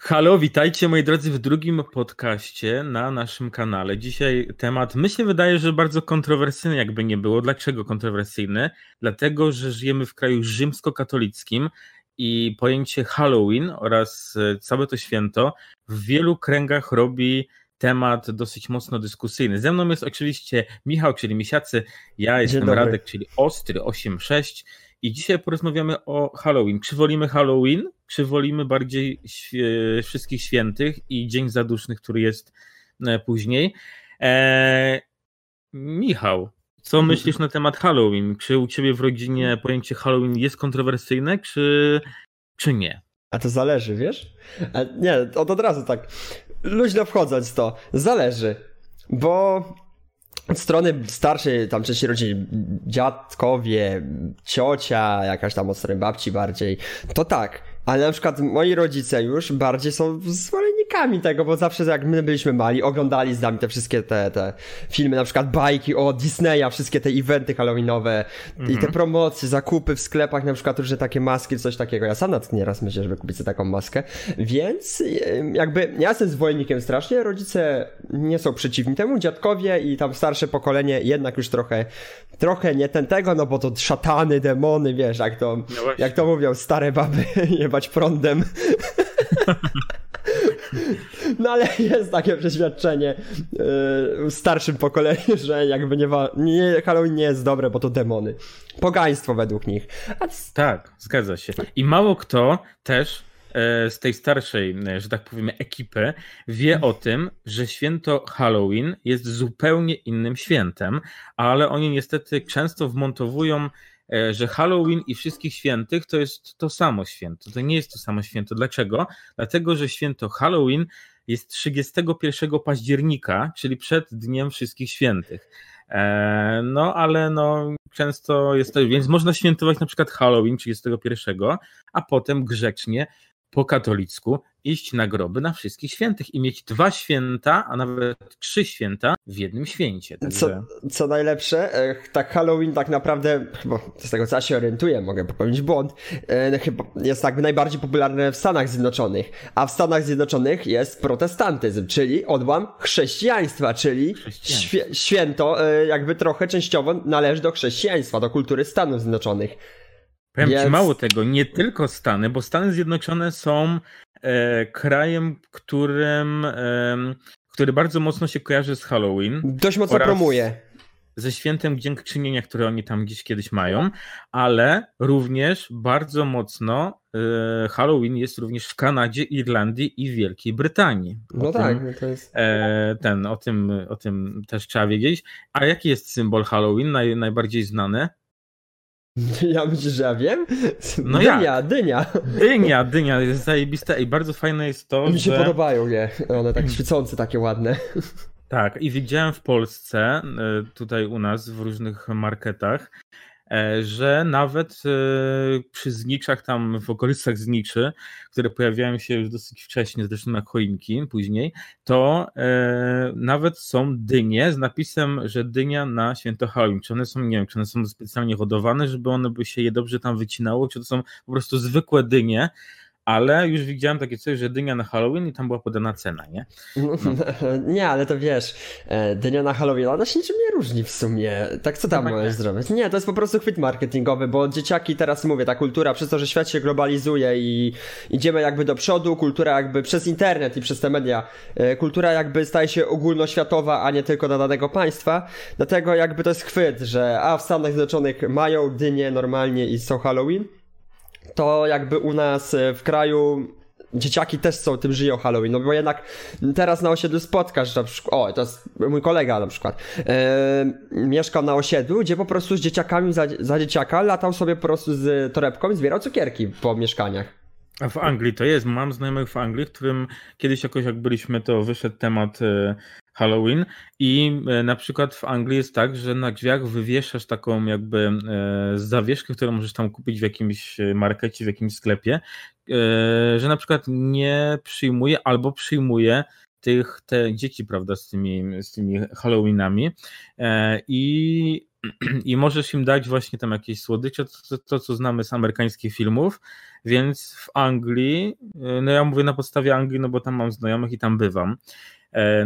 Halo, witajcie moi drodzy w drugim podcaście na naszym kanale. Dzisiaj temat, myślę, wydaje, że bardzo kontrowersyjny, jakby nie było. Dlaczego kontrowersyjny? Dlatego, że żyjemy w kraju rzymskokatolickim i pojęcie Halloween oraz e, całe to święto w wielu kręgach robi temat dosyć mocno dyskusyjny. Ze mną jest oczywiście Michał, czyli Misiacy, ja jestem Radek, czyli Ostry 86 i dzisiaj porozmawiamy o Halloween. Czy wolimy Halloween, czy wolimy bardziej wszystkich świętych i Dzień Zadusznych, który jest e, później? Eee, Michał, co myślisz na temat Halloween? Czy u ciebie w rodzinie pojęcie Halloween jest kontrowersyjne, czy, czy nie? A to zależy, wiesz? A nie, od, od razu tak luźno wchodząc to, zależy, bo od strony starszej tam części rodziny, dziadkowie, ciocia, jakaś tam od strony babci bardziej, to tak, ale na przykład moi rodzice już bardziej są zwolennikami tego, bo zawsze jak my byliśmy mali, oglądali z nami te wszystkie te, te filmy, na przykład bajki o Disneya, wszystkie te eventy halloweenowe i te mhm. promocje, zakupy w sklepach, na przykład różne takie maski, coś takiego. Ja sam nawet nieraz myślę, żeby kupić sobie taką maskę, więc jakby ja jestem zwolennikiem strasznie, rodzice nie są przeciwni temu, dziadkowie i tam starsze pokolenie jednak już trochę, trochę nie ten tego, no bo to szatany, demony, wiesz, jak to, no jak to mówią stare baby, jebać prądem. No ale jest takie przeświadczenie yy, starszym pokoleniu, że jakby nie, nie Halloween nie jest dobre, bo to demony. Pogaństwo według nich. Tak, zgadza się. I mało kto też e, z tej starszej, e, że tak powiemy, ekipy wie o tym, że święto Halloween jest zupełnie innym świętem, ale oni niestety często wmontowują że Halloween i wszystkich świętych to jest to samo święto. To nie jest to samo święto. Dlaczego? Dlatego, że święto Halloween jest 31 października, czyli przed Dniem Wszystkich Świętych. E, no, ale no, często jest to, więc można świętować na przykład Halloween 31, a potem grzecznie po katolicku iść na groby na wszystkich świętych i mieć dwa święta, a nawet trzy święta w jednym święcie. Także... Co, co najlepsze, tak Halloween tak naprawdę, bo z tego co ja się orientuję, mogę popełnić błąd, e, chyba jest jakby najbardziej popularne w Stanach Zjednoczonych, a w Stanach Zjednoczonych jest protestantyzm, czyli odłam chrześcijaństwa, czyli święto e, jakby trochę częściowo należy do chrześcijaństwa, do kultury Stanów Zjednoczonych. Powiem Więc... ci mało tego, nie tylko Stany, bo Stany Zjednoczone są e, krajem, którym, e, który bardzo mocno się kojarzy z Halloween. Dość mocno promuje. Ze świętem dziękczynienia, które oni tam gdzieś kiedyś mają, ale również bardzo mocno e, Halloween jest również w Kanadzie, Irlandii i Wielkiej Brytanii. O no tym, tak, no to jest. E, ten, o tym, o tym też trzeba wiedzieć. A jaki jest symbol Halloween, naj, najbardziej znany? Ja myślę, że ja wiem. No dynia, jak? dynia. Dynia, dynia jest zajebista i bardzo fajne jest to, Mi się że... podobają, nie? One tak świecące, takie ładne. Tak, i widziałem w Polsce, e, tutaj u nas w różnych marketach, że nawet e, przy zniczach tam w okolicach zniczy, które pojawiają się już dosyć wcześnie, zresztą jak choinki później, to e, nawet są dynie z napisem, że dynia na święto Halloween. Czy one są, nie wiem, czy one są specjalnie hodowane, żeby one by się je dobrze tam wycinało, czy to są po prostu zwykłe dynie, ale już widziałem takie coś, że dynia na Halloween i tam była podana cena, nie? No. nie, ale to wiesz, e, dynia na Halloween, ona się niczym nie różni w sumie. Tak co tam no, możesz zrobić? Nie, to jest po prostu chwyt marketingowy, bo dzieciaki teraz mówię, ta kultura, przez to, że świat się globalizuje i idziemy jakby do przodu, kultura jakby przez internet i przez te media, e, kultura jakby staje się ogólnoświatowa, a nie tylko dla danego państwa, dlatego jakby to jest chwyt, że a w Stanach Zjednoczonych mają dynie normalnie i są Halloween, to jakby u nas e, w kraju dzieciaki też są, tym żyją Halloween, no bo jednak teraz na osiedlu spotkasz, na przykład, o, to jest mój kolega na przykład, e, mieszkał na osiedlu, gdzie po prostu z dzieciakami za, za dzieciaka latał sobie po prostu z torebką i zbierał cukierki po mieszkaniach. A w Anglii to jest. Mam znajomych w Anglii, którym kiedyś jakoś jak byliśmy, to wyszedł temat e, Halloween. I e, na przykład w Anglii jest tak, że na drzwiach wywieszasz taką jakby e, zawieszkę, którą możesz tam kupić w jakimś e, markecie, w jakimś sklepie, że na przykład nie przyjmuje albo przyjmuje tych te dzieci, prawda, z tymi, z tymi Halloweenami. I i możesz im dać właśnie tam jakieś słodycze, to, to, co znamy z amerykańskich filmów, więc w Anglii, no ja mówię na podstawie Anglii, no bo tam mam znajomych i tam bywam,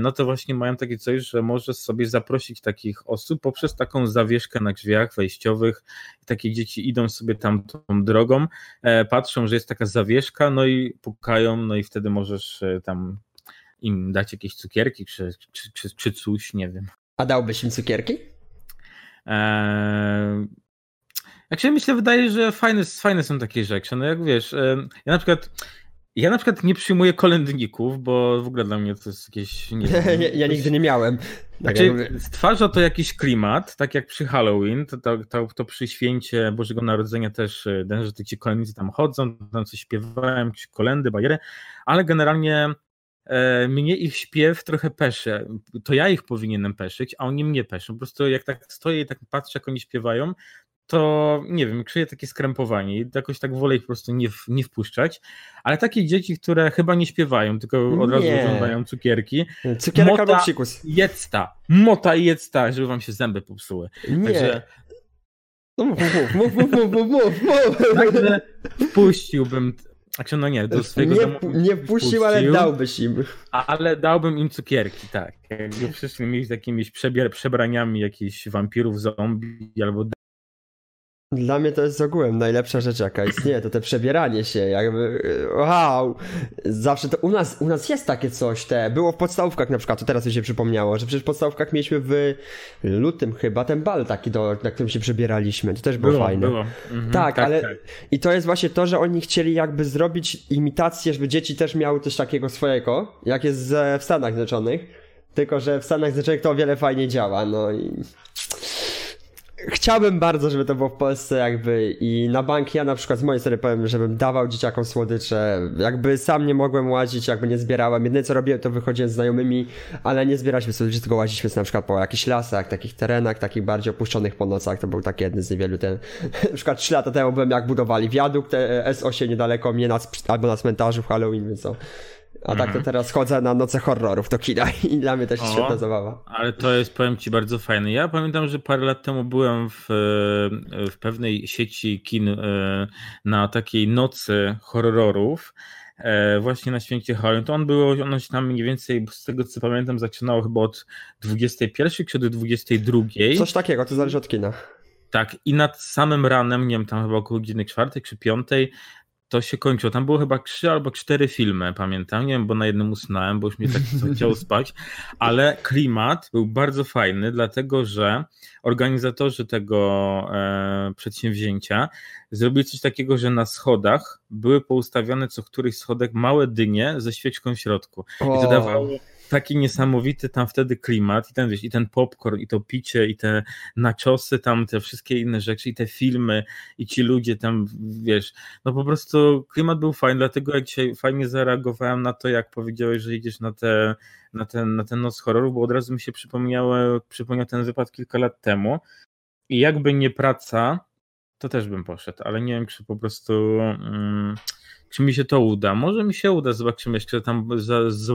no to właśnie mają takie coś, że możesz sobie zaprosić takich osób poprzez taką zawieszkę na drzwiach wejściowych. Takie dzieci idą sobie tam tą drogą, e, patrzą, że jest taka zawieszka, no i pukają, no i wtedy możesz e, tam im dać jakieś cukierki czy, czy, czy, czy coś, nie wiem. A dałbyś im cukierki? Eee, jak się myślę, wydaje, że fajne, fajne są takie rzeczy. No jak wiesz, ja na przykład ja na przykład nie przyjmuję kolędników, bo w ogóle dla mnie to jest jakieś. Nie wiem, ja, ja nigdy nie miałem. Znaczy, stwarza to jakiś klimat, tak jak przy Halloween, to, to, to, to przy święcie Bożego Narodzenia też, e, że ci kolędnicy tam chodzą, tam coś śpiewają, jakieś kolendy, bajery, ale generalnie E, mnie ich śpiew trochę peszy. To ja ich powinienem peszyć, a oni mnie peszą. Po prostu jak tak stoję i tak patrzę, jak oni śpiewają, to nie wiem, czuję takie skrępowanie i jakoś tak wolę ich po prostu nie, nie wpuszczać. Ale takie dzieci, które chyba nie śpiewają, tylko od razu żądają cukierki. Cukierek mota, albo. Jedz mota jedz żeby wam się zęby popsuły. Nie. Także... No mów, mów, mów, mów, mów, mów, mów. Także wpuściłbym znaczy, no nie, do swojego nie, domu. Nie wpuścił, ale dałbyś im. Ale dałbym im cukierki, tak. Jakby przyszli mi z jakimiś przebraniami jakichś wampirów, zombie albo dla mnie to jest ogółem najlepsza rzecz jaka istnieje, to te przebieranie się, jakby wow, zawsze to u nas, u nas jest takie coś, te, było w podstawówkach na przykład, to teraz mi się przypomniało, że przecież w podstawówkach mieliśmy w lutym chyba ten bal taki, do, na którym się przebieraliśmy, to też było, było fajne. Było. Mhm, tak, tak, ale tak. i to jest właśnie to, że oni chcieli jakby zrobić imitację, żeby dzieci też miały coś takiego swojego, jak jest w Stanach Zjednoczonych, tylko że w Stanach Zjednoczonych to o wiele fajniej działa, no i chciałbym bardzo, żeby to było w Polsce jakby i na bank ja na przykład z mojej strony powiem, żebym dawał dzieciakom słodycze, jakby sam nie mogłem łazić, jakby nie zbierałem, jedyne co robiłem to wychodziłem z znajomymi, ale nie zbieraliśmy słodyczy, tylko łaziliśmy na przykład po jakichś lasach, takich terenach, takich bardziej opuszczonych po nocach, to był taki jeden z niewielu ten, na przykład 3 lata temu byłem jak budowali wiadukt S8 niedaleko mnie na, albo na cmentarzu w Halloween, więc co a tak to mhm. teraz chodzę na noce horrorów do kina i dla mnie też jest o, świetna zabawa. Ale to jest, powiem ci, bardzo fajne. Ja pamiętam, że parę lat temu byłem w, w pewnej sieci kin e, na takiej nocy horrorów e, właśnie na święcie Halloween, to on było, ono się tam mniej więcej, z tego co pamiętam, zaczynało chyba od 21 czy do 22. Coś takiego, to zależy od kina. Tak, i nad samym ranem, nie wiem, tam chyba około godziny czwartej czy piątej, to się kończyło. Tam było chyba trzy albo cztery filmy, pamiętam. Nie wiem, bo na jednym usnąłem, bo już mnie tak chciało spać, ale klimat był bardzo fajny, dlatego że organizatorzy tego e, przedsięwzięcia zrobili coś takiego, że na schodach były poustawione co któryś schodek małe dynie ze świeczką w środku. I to dawało taki niesamowity tam wtedy klimat i ten, wiesz, i ten popcorn, i to picie, i te naczosy tam, te wszystkie inne rzeczy, i te filmy, i ci ludzie tam, wiesz, no po prostu klimat był fajny, dlatego ja dzisiaj fajnie zareagowałem na to, jak powiedziałeś, że idziesz na, te, na, ten, na ten noc horroru, bo od razu mi się przypomniało, przypomniał ten wypad kilka lat temu. I jakby nie praca, to też bym poszedł, ale nie wiem, czy po prostu... Mm, czy mi się to uda. Może mi się uda, zobaczymy jeszcze tam,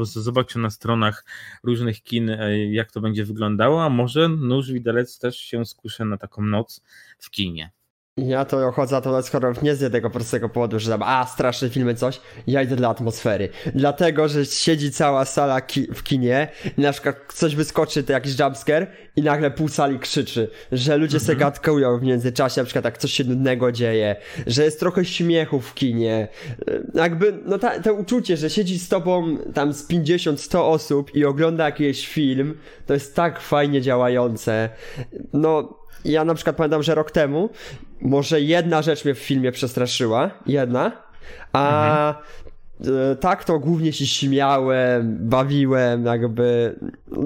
zobaczę na stronach różnych kin, e, jak to będzie wyglądało, a może nóż widelec też się skuszę na taką noc w kinie. Ja to chodzę to z horrorów nie z tego prostego powodu, że tam, a straszne filmy, coś. Ja idę dla atmosfery. Dlatego, że siedzi cała sala ki w kinie i na przykład coś wyskoczy, to jakiś jumpscare i nagle pół sali krzyczy, że ludzie se mhm. gadkują w międzyczasie, na przykład tak coś się nudnego dzieje, że jest trochę śmiechu w kinie. Jakby, no ta, to uczucie, że siedzi z tobą tam z 50-100 osób i ogląda jakiś film, to jest tak fajnie działające. No, ja na przykład pamiętam, że rok temu może jedna rzecz mnie w filmie przestraszyła, jedna, a mhm. tak to głównie się śmiałem, bawiłem, jakby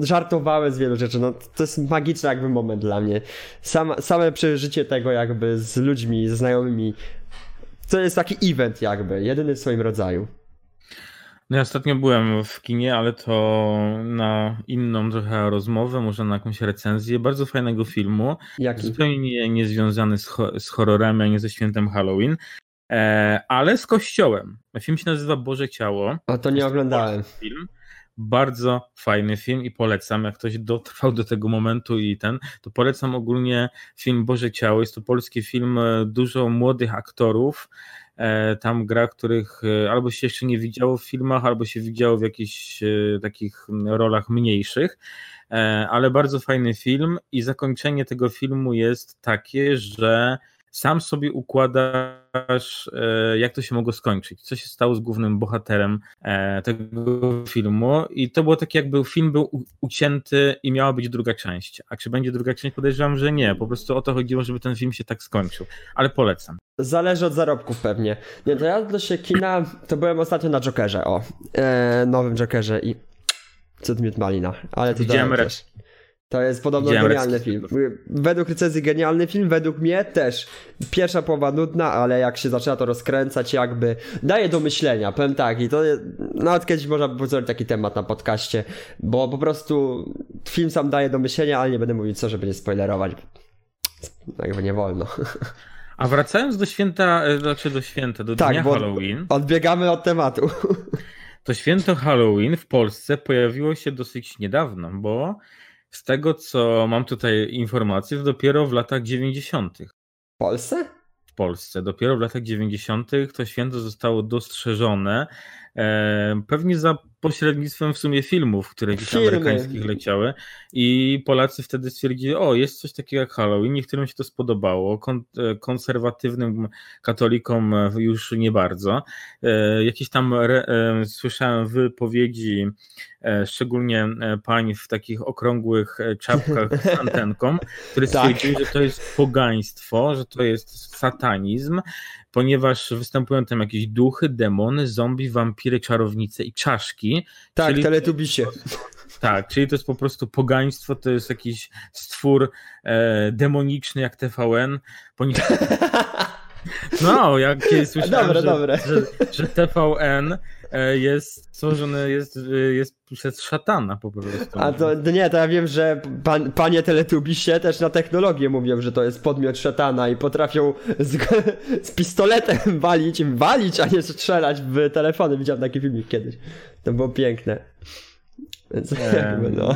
żartowałem z wielu rzeczy. No, to jest magiczny jakby moment dla mnie. Sam, same przeżycie tego jakby z ludźmi, ze znajomymi, to jest taki event jakby, jedyny w swoim rodzaju. No ja ostatnio byłem w kinie, ale to na inną trochę rozmowę, może na jakąś recenzję bardzo fajnego filmu. Jaki? Zupełnie nie, nie związany z, z horrorami, ani ze świętem Halloween, e, ale z kościołem. Film się nazywa Boże Ciało. A to nie oglądałem. Film. bardzo fajny film i polecam. Jak ktoś dotrwał do tego momentu i ten, to polecam ogólnie film Boże Ciało. Jest to polski film, e, dużo młodych aktorów. E, tam gra, których e, albo się jeszcze nie widziało w filmach, albo się widziało w jakichś takich rolach mniejszych. Ale bardzo fajny film i zakończenie tego filmu jest takie, że sam sobie układasz, e, jak to się mogło skończyć, co się stało z głównym bohaterem e, tego filmu. I to było tak jakby film był ucięty i miała być druga część, a czy będzie druga część? Podejrzewam, że nie, po prostu o to chodziło, żeby ten film się tak skończył, ale polecam. Zależy od zarobków pewnie. Nie, to ja do się kina, to byłem ostatnio na Jokerze, o, e, nowym Jokerze i Cud Malina, ale to Widziałem też. To jest podobno Widziałem genialny film. Według recenzji genialny film, według mnie też. Pierwsza połowa nudna, ale jak się zaczyna to rozkręcać, jakby daje do myślenia. Powiem tak, i to nawet kiedyś można by pozwolić taki temat na podcaście, bo po prostu film sam daje do myślenia, ale nie będę mówić co, żeby nie spoilerować. Jakby nie wolno. A wracając do święta, e, znaczy do święta, do tak, dnia Halloween. Odbiegamy od tematu. To święto Halloween w Polsce pojawiło się dosyć niedawno, bo z tego, co mam tutaj informacje, to dopiero w latach 90. W Polsce? W Polsce. Dopiero w latach 90. to święto zostało dostrzeżone. E, pewnie za pośrednictwem w sumie filmów, które gdzieś Filmy. amerykańskich leciały i Polacy wtedy stwierdzili, o jest coś takiego jak Halloween, niektórym się to spodobało, Kon e, konserwatywnym katolikom e, już nie bardzo. E, jakieś tam re, słyszałem wypowiedzi szczególnie pań w takich okrągłych czapkach z antenką, które stwierdzili, tak. że to jest pogaństwo, że to jest satanizm, ponieważ występują tam jakieś duchy, demony, zombie, wampiry, czarownice i czaszki, tak, czyli teletubisie. Tak, czyli to jest po prostu pogaństwo, to jest jakiś stwór e, demoniczny jak TVN. Ponieważ... No, jak słyszałem, dobre, że, dobre. Że, że TVN e, jest stworzony, jest, e, jest przez szatana po prostu. A to nie, to ja wiem, że pan, panie teletubisie też na technologię mówią, że to jest podmiot szatana i potrafią z, z pistoletem walić, walić, a nie strzelać w telefony. Widziałem taki filmik kiedyś. To było piękne. Więc jakby no.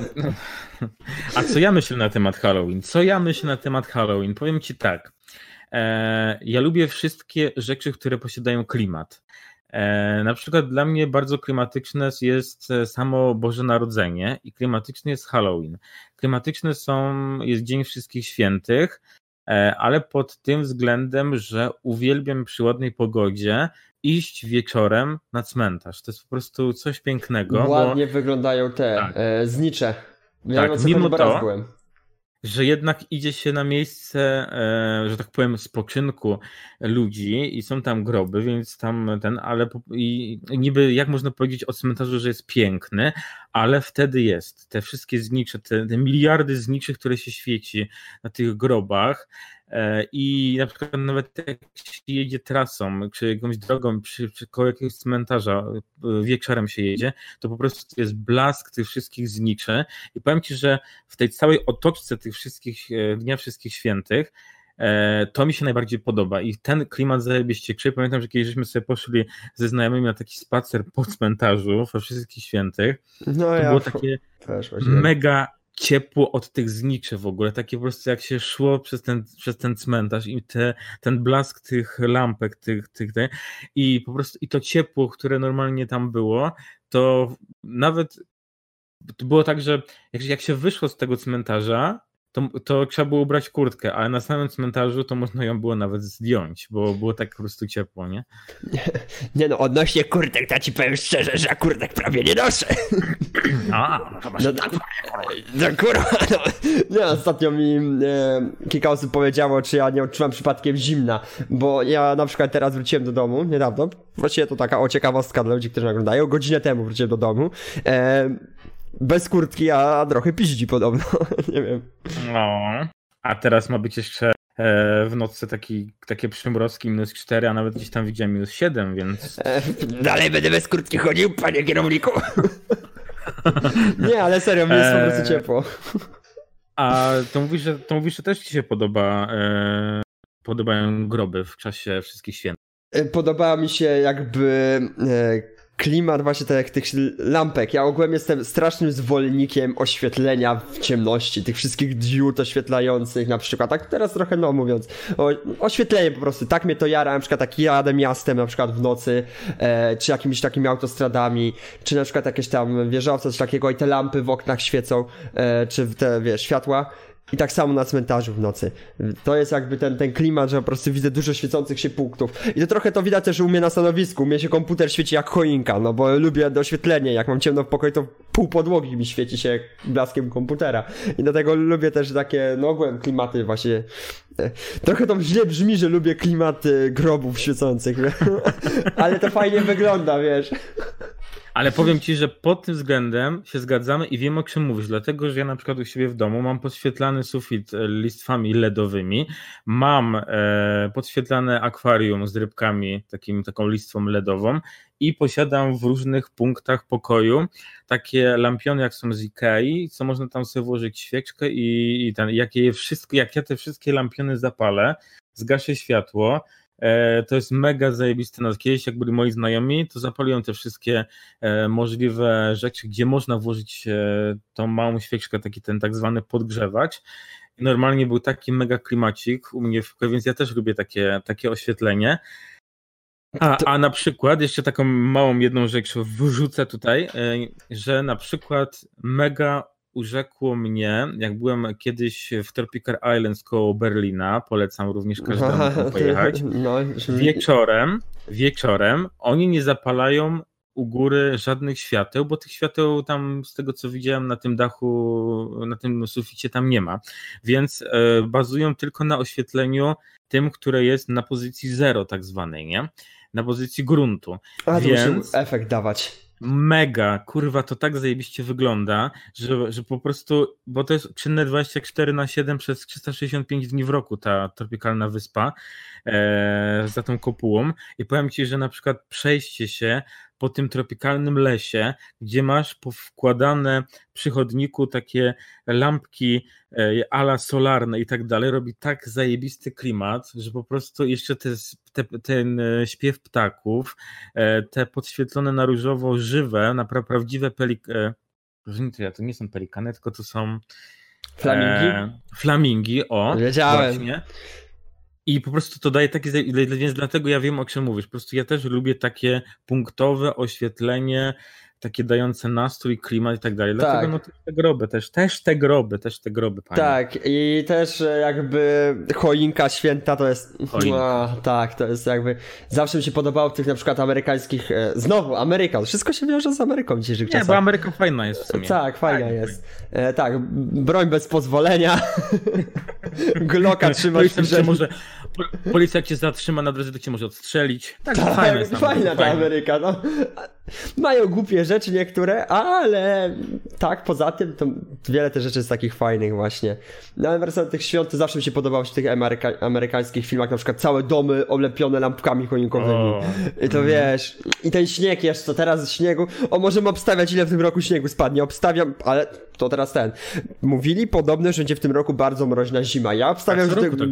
A co ja myślę na temat Halloween? Co ja myślę na temat Halloween? Powiem ci tak. E, ja lubię wszystkie rzeczy, które posiadają klimat. E, na przykład dla mnie bardzo klimatyczne jest samo Boże Narodzenie i klimatyczny jest Halloween. Klimatyczne są, jest Dzień Wszystkich Świętych, e, ale pod tym względem, że uwielbiam przy ładnej pogodzie iść wieczorem na cmentarz. To jest po prostu coś pięknego. Ładnie bo... wyglądają te tak. e, znicze. Ja tak, mimo to, że jednak idzie się na miejsce, e, że tak powiem, spoczynku ludzi i są tam groby, więc tam ten, ale i niby jak można powiedzieć o cmentarzu, że jest piękny, ale wtedy jest. Te wszystkie znicze, te, te miliardy zniczy, które się świeci na tych grobach, I na przykład nawet jak się jedzie trasą, czy jakąś drogą, przy, przy koło jakiegoś cmentarza e, wieczorem się jedzie, to po prostu jest blask tych wszystkich zniczy. I powiem Ci, że w tej całej otoczce tych wszystkich e, Dnia Wszystkich Świętych to mi się najbardziej podoba i ten klimat zajebiście krzyczy. Pamiętam, że kiedyś żeśmy sobie poszli ze znajomymi na taki spacer po cmentarzu we Wszystkich Świętych. No to ja było takie mega ciepło od tych zniczy w ogóle, takie po prostu jak się szło przez ten, przez ten cmentarz i te, ten blask tych lampek, tych, tych, tych i po prostu i to ciepło, które normalnie tam było, to nawet to było tak, że jak, jak się wyszło z tego cmentarza, to, to trzeba było ubrać kurtkę, ale na samym cmentarzu to można ją było nawet zdjąć, bo było tak po prostu ciepło, nie? Nie, no, odnośnie kurtek, to ci powiem szczerze, że ja kurtek prawie nie noszę. A, no, no, no kurwa, no. Nie, ostatnio mi e, kilka osób powiedziało, czy ja nie odczuwam przypadkiem zimna, bo ja na przykład teraz wróciłem do domu niedawno, właściwie to taka o ciekawostka dla ludzi, którzy oglądają, godzinę temu wróciłem do domu, e, bez kurtki, a trochę piździ podobno. nie wiem. No. A teraz ma być jeszcze e, w nocy taki, takie przymrozki minus 4, a nawet gdzieś tam widziałem minus 7, więc... E, dalej będę bez kurtki chodził, panie kierowniku. nie, ale serio, mi jest po prostu e, ciepło. A to mówisz, że, to mówisz, że też ci się podoba, e, podobają groby w czasie wszystkich świętych. Podobała mi się jakby klimat właśnie tak jak tych lampek. Ja ogółem jestem strasznym zwolennikiem oświetlenia w ciemności, tych wszystkich diod oświetlających na przykład. Tak teraz trochę no mówiąc, o, oświetlenie po prostu. Tak mnie to jara, na przykład tak jadę miastem na przykład w nocy, e, czy jakimiś takimi autostradami, czy na przykład jakieś tam wieżowce, coś takiego i te lampy w oknach świecą, e, czy te, wiesz, światła i tak samo na cmentarzu w nocy. To jest jakby ten, ten klimat, że po prostu widzę dużo świecących się punktów. I to trochę to widać też u mnie na stanowisku. U mnie się komputer świeci jak choinka, no bo lubię doświetlenie. Jak mam ciemno w pokoju, to pół podłogi mi świeci się blaskiem komputera. I dlatego lubię też takie, no ogółem klimaty właśnie. Trochę to źle brzmi, że lubię klimaty grobów świecących, ale to fajnie wygląda, wiesz. Ale powiem ci, że pod tym względem się zgadzamy i wiem o czym mówisz, dlatego że ja na przykład u siebie w domu mam podświetlany sufit e, listwami LEDowymi, mam e, podświetlane akwarium z rybkami, takim, taką listwą LEDową i posiadam w różnych punktach pokoju takie lampiony, jak są z Ikei, co można tam sobie włożyć świeczkę i, i ten, jak, je wszystko, jak ja te wszystkie lampiony zapalę, zgaszę światło, to jest mega zajebiste. No, kiedyś, jak byli moi znajomi, to zapaliłem te wszystkie e, możliwe rzeczy, gdzie można włożyć e, tą małą świeczkę, taki ten tak zwany podgrzewacz. normalnie był taki mega klimacik u mnie, więc ja też lubię takie, takie oświetlenie. A, a na przykład, jeszcze taką małą jedną rzecz wrzucę tutaj, że na przykład mega urzekło mnie, jak byłem kiedyś w Tropical Islands koło Berlina, polecam również każdemu pojechać, no, wieczorem, wieczorem oni nie zapalają u góry żadnych świateł, bo tych świateł tam z tego co widziałem na tym dachu, na tym suficie tam nie ma, więc e, bazują tylko na oświetleniu tym, które jest na pozycji zero tak zwanej, nie? Na pozycji gruntu. A, więc... efekt dawać mega, kurwa, to tak zajebiście wygląda, że, że po prostu, bo to jest czynne 24 na 7 przez 365 dni w roku ta tropikalna wyspa e, za tą kopułą. I powiem Ci, że na przykład przejście się po tym tropikalnym lesie, gdzie masz wkładane przy chodniku takie lampki e, ala solarne i tak dalej, robi tak zajebisty klimat, że po prostu jeszcze te, te, ten e, śpiew ptaków, e, te podświetlone na różowo żywe, na pra, prawdziwe pelikany, to nie są pelikany, tylko to są Flamingi? E, flamingi, o. Wiedziałem. Właśnie. I po prostu to daje takie, więc dlatego ja wiem o czym mówisz. Po prostu ja też lubię takie punktowe oświetlenie, takie dające nastrój, klimat i tak dalej. Dlatego tak. no też te groby, też, też te groby, też te groby, panie. Tak, i też e, jakby choinka święta to jest... Choinka. No, tak, to jest jakby... Zawsze mi się podobało tych na przykład amerykańskich... E, znowu, Ameryka, wszystko się wiąże z Ameryką w dzisiejszych Nie, czasach. bo Ameryka fajna jest w sumie. Tak, fajna jest. E, tak, broń bez pozwolenia. Glocka trzymać w może Policja jak cię zatrzyma na drodze, to cię może odstrzelić. Tak, tak fajna, jest fajna ta Ameryka, no. Mają głupie rzeczy niektóre, ale tak, poza tym to wiele też rzeczy jest takich fajnych właśnie. No ale wracając do tych świąt, to zawsze mi się podobało w tych ameryka amerykańskich filmach, na przykład całe domy oblepione lampkami choinkowymi. I to wiesz, i ten śnieg jeszcze, teraz śniegu, o możemy obstawiać ile w tym roku śniegu spadnie, obstawiam, ale to teraz ten. Mówili podobno, że będzie w tym roku bardzo mroźna zima. Ja obstawiam, tak, że to... Tak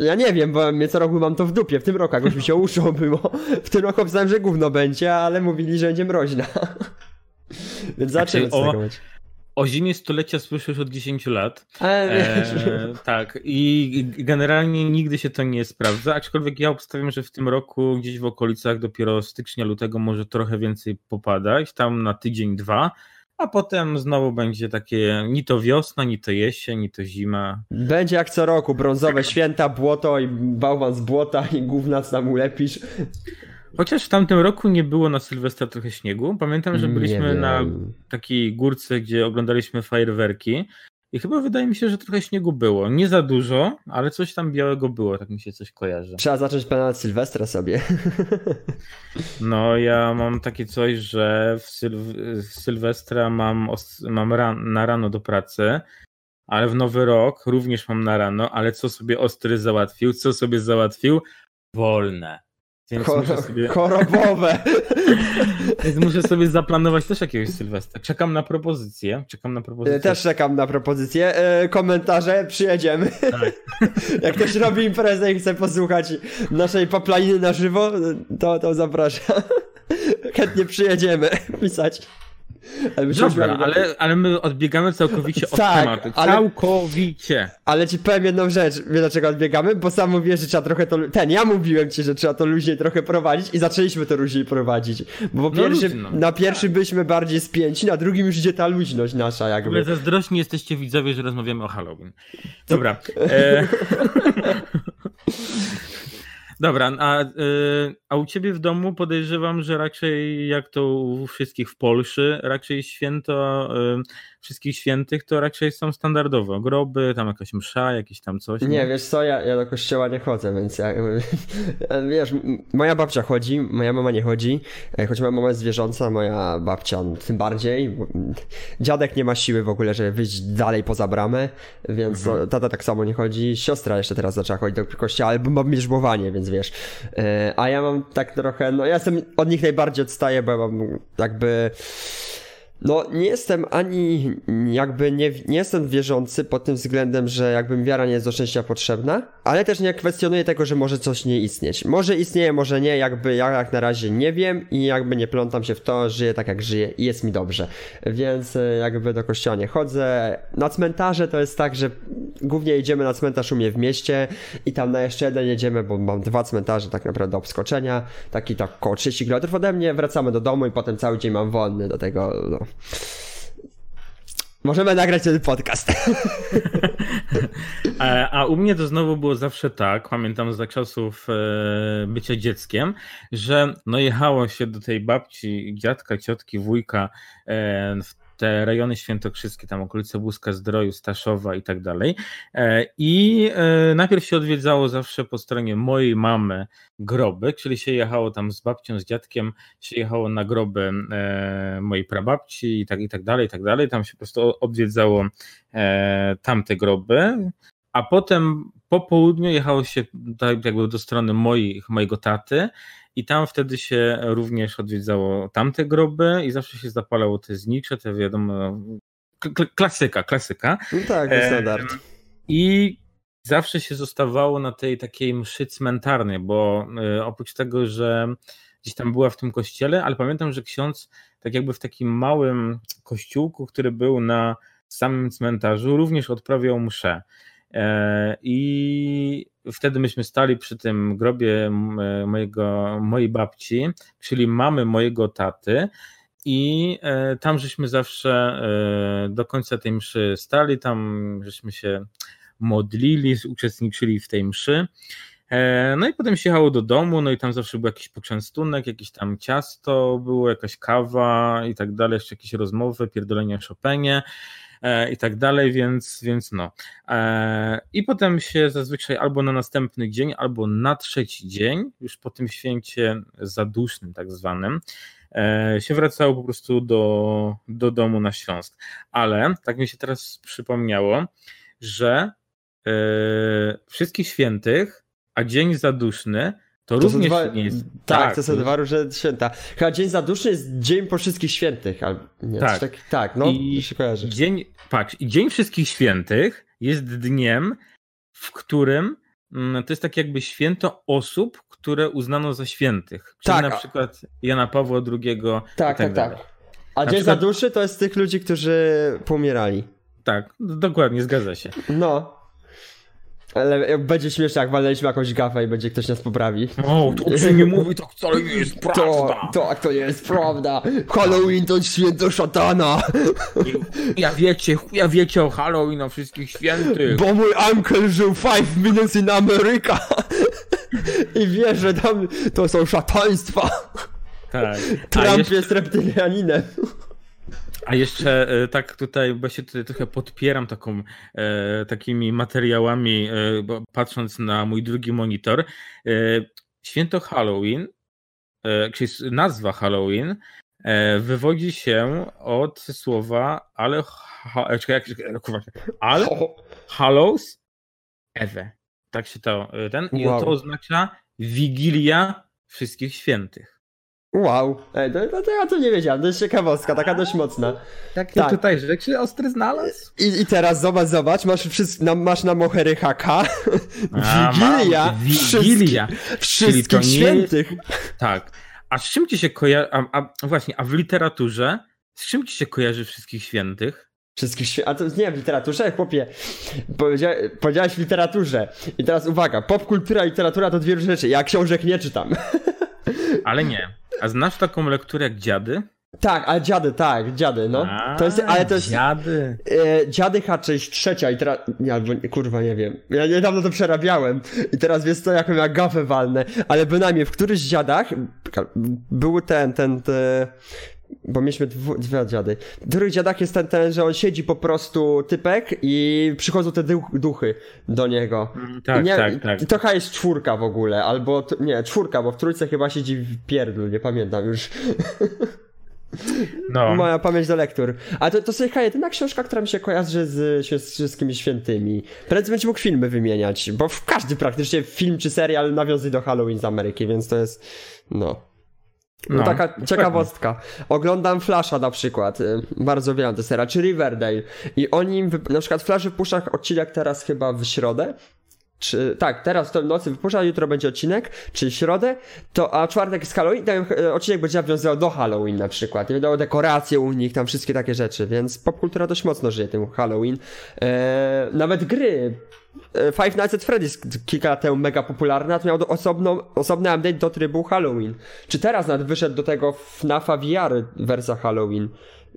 ja nie wiem, bo mnie co roku mam to w dupie. W tym roku jakoś mi się uszło było. W tym roku obstawiam, że gówno będzie, ale mówili, że będzie mroźna. Więc zaczynamy o, o zimie stulecia słyszę już od 10 lat. E, tak, i generalnie nigdy się to nie sprawdza, aczkolwiek ja obstawiam, że w tym roku gdzieś w okolicach dopiero stycznia, lutego może trochę więcej popadać, tam na tydzień, dwa, a potem znowu będzie takie ni to wiosna, ni to jesień, ni to zima. Będzie jak co roku, brązowe święta, błoto i bałwan z błota i gówna tam ulepisz. Chociaż w tamtym roku nie było na Sylwestra trochę śniegu. Pamiętam, że byliśmy na takiej górce, gdzie oglądaliśmy fajerwerki i chyba wydaje mi się, że trochę śniegu było. Nie za dużo, ale coś tam białego było, tak mi się coś kojarzy. Trzeba zacząć planować Sylwestra sobie. No, ja mam takie coś, że w, Syl- w Sylwestra mam, mam ran- na rano do pracy, ale w Nowy Rok również mam na rano, ale co sobie Ostry załatwił? Co sobie załatwił? Wolne. Więc Chor sobie... Chorobowe. Więc muszę sobie zaplanować też jakiegoś Sylwestra. Czekam na propozycję. Czekam na propozycję. Też czekam na propozycję. E, komentarze, przyjedziemy. Tak. Jak ktoś robi imprezę i chce posłuchać naszej paplaniny na żywo, to, to zapraszam. chętnie przyjedziemy pisać. Ale, Dobra, ale, ale my odbiegamy całkowicie od tak, tematu. Ale, całkowicie. Ale ci powiem jedną rzecz, wiesz dlaczego odbiegamy? Bo sam mówiłeś, że trzeba trochę to... Ten, ja mówiłem ci, że trzeba to luźniej trochę prowadzić i zaczęliśmy to luźniej prowadzić. Bo no pierwszy, luźno. na pierwszym byliśmy bardziej spięci, na drugim już idzie ta luźność nasza jakby. Ale zazdrośni jesteście widzowie, że rozmawiamy o Halloween. Dobra. E... Dobra, a, y, a u ciebie w domu podejrzewam, że raczej jak to u wszystkich w Polsce, raczej święto y, wszystkich świętych to raczej są standardowo. Groby, tam jakaś msza, jakieś tam coś. Nie, nie? wiesz co, ja, ja do kościoła nie chodzę, więc ja, wiesz, moja babcia chodzi, moja mama nie chodzi, e, choć moja mama jest zwierząca, moja babcia tym bardziej. Dziadek nie ma siły w ogóle, żeby wyjść dalej poza bramę, więc mhm. tata tak samo nie chodzi. Siostra jeszcze teraz zaczęła chodzić do kościoła, ale mam bierzmowanie, więc wiesz. E, a ja mam tak trochę, no ja jestem od nich najbardziej odstaję, bo ja mam jakby no, nie jestem ani jakby nie, nie jestem wierzący pod tym względem, że jakby wiara nie jest do szczęścia potrzebna, ale też nie kwestionuję tego, że może coś nie istnieć. Może istnieje, może nie, jakby ja jak na razie nie wiem i jakby nie plątam się w to, żyję tak jak żyję i jest mi dobrze. Więc e, jakby do kościoła nie chodzę. Na cmentarze to jest tak, że głównie jedziemy na cmentarz u mnie w mieście i tam na jeszcze jeden jedziemy, bo mam dwa cmentarze tak naprawdę do obskoczenia, taki tak około 30 km ode mnie, wracamy do domu i potem cały dzień mam wolny do tego, no. Możemy nagrać ten podcast. A, a, u mnie to znowu było zawsze tak, pamiętam za czasów e, bycia dzieckiem, że no jechało się do tej babci, dziadka, ciotki, wujka e, w te rejony świętokrzyskie, tam okolice Łuska Zdroju, Staszowa i tak dalej. E, I e, najpierw się odwiedzało zawsze po stronie mojej mamy groby, czyli się jechało tam z babcią, z dziadkiem, się jechało na groby e, mojej prababci i tak, i tak dalej, i tak dalej. Tam się po prostu odwiedzało tamte groby. A potem po południu jechało się tak jakby do strony moich, mojego taty i tam wtedy się również odwiedzało tamte groby i zawsze się zapalało te znicze, te wiadomo, klasyka, klasyka. No tak, standard. I zawsze się zostawało na tej takiej mszy cmentarnej, bo e, oprócz tego, że gdzieś tam była w tym kościele, ale pamiętam, że ksiądz tak jakby w takim małym kościółku, który był na samym cmentarzu, również odprawiał mszę. E, I wtedy myśmy stali przy tym grobie e, mojego, mojej babci, czyli mamy mojego taty. I e, tam żeśmy zawsze do końca tej mszy stali, tam żeśmy się modlili, uczestniczyli w tej mszy. No i potem się jechało do domu, no i tam zawsze był jakiś poczęstunek, jakieś tam ciasto, było jakaś kawa i tak dalej, jeszcze jakieś rozmowy, pierdolenie o Chopinie. E, i tak dalej, więc, więc no. E, I potem się zazwyczaj albo na następny dzień, albo na trzeci dzień, już po tym święcie zadusznym tak zwanym, e, się wracało po prostu do, do domu na Śląsk. Ale tak mi się teraz przypomniało, że wszystkich świętych, a dzień zaduszny to, to również dwa, nie jest. Tak, tak, to są dwa różne święta. Chyba Dzień Zaduszny jest Dzień po Wszystkich Świętych. Ale nie, tak. tak, tak, no I się kojarzy. Dzień, patrz, i Dzień Wszystkich Świętych jest dniem, w którym mm, to jest tak jakby święto osób, które uznano za świętych. Czyli tak. na przykład Jana Pawła II. Tak, tak, tak, tak. A na Dzień przykład... Zaduszy to jest tych ludzi, którzy pomierali. Tak, dokładnie, zgadza się. No. Ale będzie śmieszne, jak walnęliśmy jakąś gafę i będzie ktoś nas poprawi. O, to się nie mówi, to wcale nie jest prawda. To, tak, to nie jest prawda. Halloween to święto szatana. Ja wiecie, ja wiecie o Halloween, o wszystkich świętych. Bo mój uncle żył 5 minutes in America. I wie, że tam to są szataństwa. Tak. Trump jeszcze... jest reptylianinem. A jeszcze e, tak tutaj, bo się tutaj trochę podpieram taką, e, takimi materiałami, e, patrząc na mój drugi monitor. Święto Halloween, czyli nazwa Halloween, wywodzi się od słowa ale, ha, czekaj, jak, kurwa, al, Hallows, Ewe. Tak się to, ten, i wow. to oznacza Wigilia Wszystkich Świętych. Wow, Ej, to, to, to, ja to nie wiedziałem, to jest ciekawostka, taka dość mocna. Jak tak. tutaj się ostry znalazł? I, I teraz zobacz, zobacz, masz, wszystko, na, masz na mohery haka, Wigilia, Wigilia, wszystkich, wszystkich świętych. Jest, tak, A z czym ci się kojarzy, a, a, właśnie, a w literaturze, z czym ci się kojarzy wszystkich świętych? Wszystkich świętych, a to nie w literaturze, chłopie, Powiedzia... powiedziałeś w literaturze i teraz uwaga, popkultura i literatura to dwie różne rzeczy, ja książek nie czytam. Ale nie, a znasz taką lekturę jak Dziady? Tak, ale dziady, tak, dziady, no. A, to jest, ale to jest. Dziady. E, dziady H, część trzecia i teraz. Albo kurwa nie wiem. Ja niedawno to przerabiałem i teraz wiesz co, jaką ja gafę walnę. Ale bynajmniej w którychś dziadach był ten, ten, te, bo mieliśmy dwu, dwie dziady. W których dziadach jest ten, ten, że on siedzi po prostu typek i przychodzą te duchy do niego. Mm, tak, nie, tak, tak. I to jest czwórka w ogóle, albo, nie, czwórka, bo w trójce chyba siedzi w pierdlu, nie pamiętam już. No. Moja pamięć do lektur. A to, to sobie jedyna książka, która mi się kojarzy z, z wszystkimi świętymi. Prędzej będzie mógł filmy wymieniać, bo w każdy praktycznie film czy serial nawiązuje do Halloween z Ameryki, więc to jest, no. No, no taka ciekawostka. Oglądam Flasha na przykład, y, bardzo wiele to serial, czy Riverdale. I oni, na przykład Flash wypuszcza odcinek teraz chyba w środę. Czy, tak, teraz w nocy wypuszcza, jutro będzie odcinek, czy środę, to, a czwartek jest Halloween, ten odcinek będzie nawiązywał do Halloween na przykład, wiadomo, dekoracje u nich, tam wszystkie takie rzeczy, więc popkultura dość mocno żyje tym Halloween. Eee, nawet gry, Five Nights at Freddy's kilka lat temu mega popularna, to miał osobną, osobny update do trybu Halloween. Czy teraz nawet wyszedł do tego FNAFa VR wersja Halloween.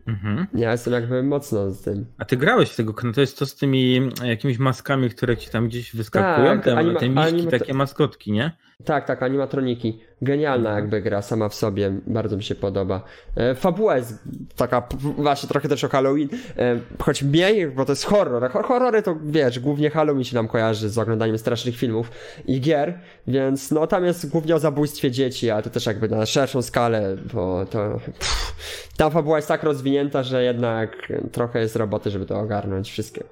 Mhm. Ja jestem jakby mocno z tym. A ty grałeś w tego, no to jest to z tymi jakimiś maskami, które ci tam gdzieś wyskakują, tak, te, anima, te miśki, anima... takie maskotki, nie? Tak, tak, animatroniki. Genialna mhm. jakby gra sama w sobie, bardzo mi się podoba. E, fabuła jest taka, właśnie trochę też o Halloween, e, choć mniej, bo to jest horror. Horrory to wiesz, głównie Halloween się nam kojarzy z oglądaniem strasznych filmów i gier, więc no tam jest głównie o zabójstwie dzieci, ale to też jakby na szerszą skalę, bo to pff, ta fabuła jest tak rozwinięta, że jednak trochę jest roboty, żeby to ogarnąć wszystkie.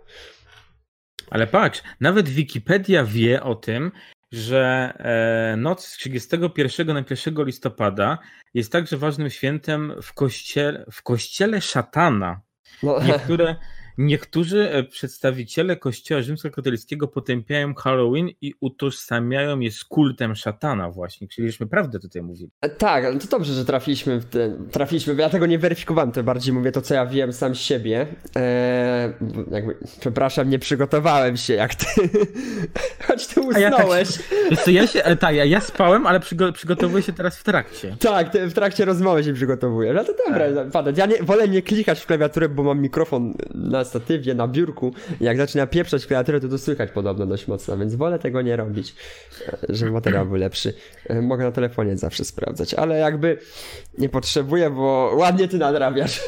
Ale patrz, nawet Wikipedia wie o tym, że e, noc z 31 na 1 listopada jest także ważnym świętem w kościele, w kościele szatana. No. Niektóre, Niektórzy e, przedstawiciele kościoła rzymskokatolickiego potępiają Halloween i utożsamiają je z kultem szatana właśnie, czyli żeśmy prawdę tutaj mówili. E, tak, ale to dobrze, że trafiliśmy w ten, trafiliśmy, bo ja tego nie weryfikowałem, to bardziej mówię to, co ja wiem sam z siebie. Eee, jakby, przepraszam, nie przygotowałem się jak ty. Choć ty usnąłeś. Ja tak, ja się, e, tak, ja, ja spałem, ale przygo przygotowuję się teraz w trakcie. Tak, w trakcie rozmowy się przygotowuję. No to dobra, tak. ja nie, wolę nie klikać w klawiaturę, bo mam mikrofon na statywie, na biurku, jak zaczyna pieprzać kreatywę, to to słychać podobno dość mocno, więc wolę tego nie robić, e, żeby materiał był lepszy. E, mogę na telefonie zawsze sprawdzać, ale jakby nie potrzebuję, bo ładnie ty nadrabiasz.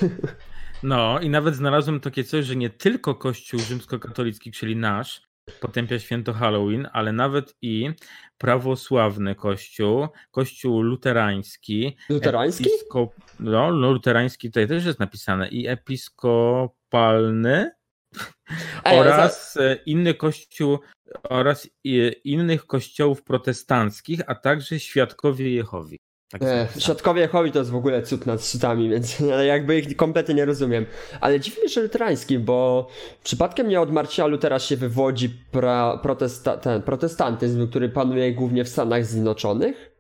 No i nawet znalazłem takie coś, że nie tylko Kościół rzymskokatolicki, czyli nasz, potępia święto Halloween, ale nawet i prawosławny kościół, kościół luterański. Luterański? Episkop... No, luterański tutaj też jest napisane i episkopalny oraz za... inny kościół oraz innych kościołów protestanckich, a także świadkowie Jehowi. Tak e, Świadkowie Jehowi to jest w ogóle cud nad cudami, więc jakby ich kompletnie nie rozumiem. Ale dziwnie, że luterański, bo przypadkiem nie od Marcia Lutera się wywodzi pra, protesta, ten protestantyzm, który panuje głównie w Stanach Zjednoczonych?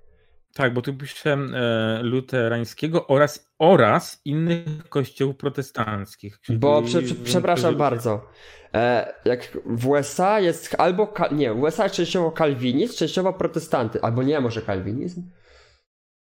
Tak, bo tu piszę e, luterańskiego oraz, oraz innych kościołów protestanckich. Bo prze, prze, przepraszam bardzo. E, jak w USA jest albo, nie, w USA jest częściowo kalwinizm, częściowo protestanty, albo nie, może kalwinizm?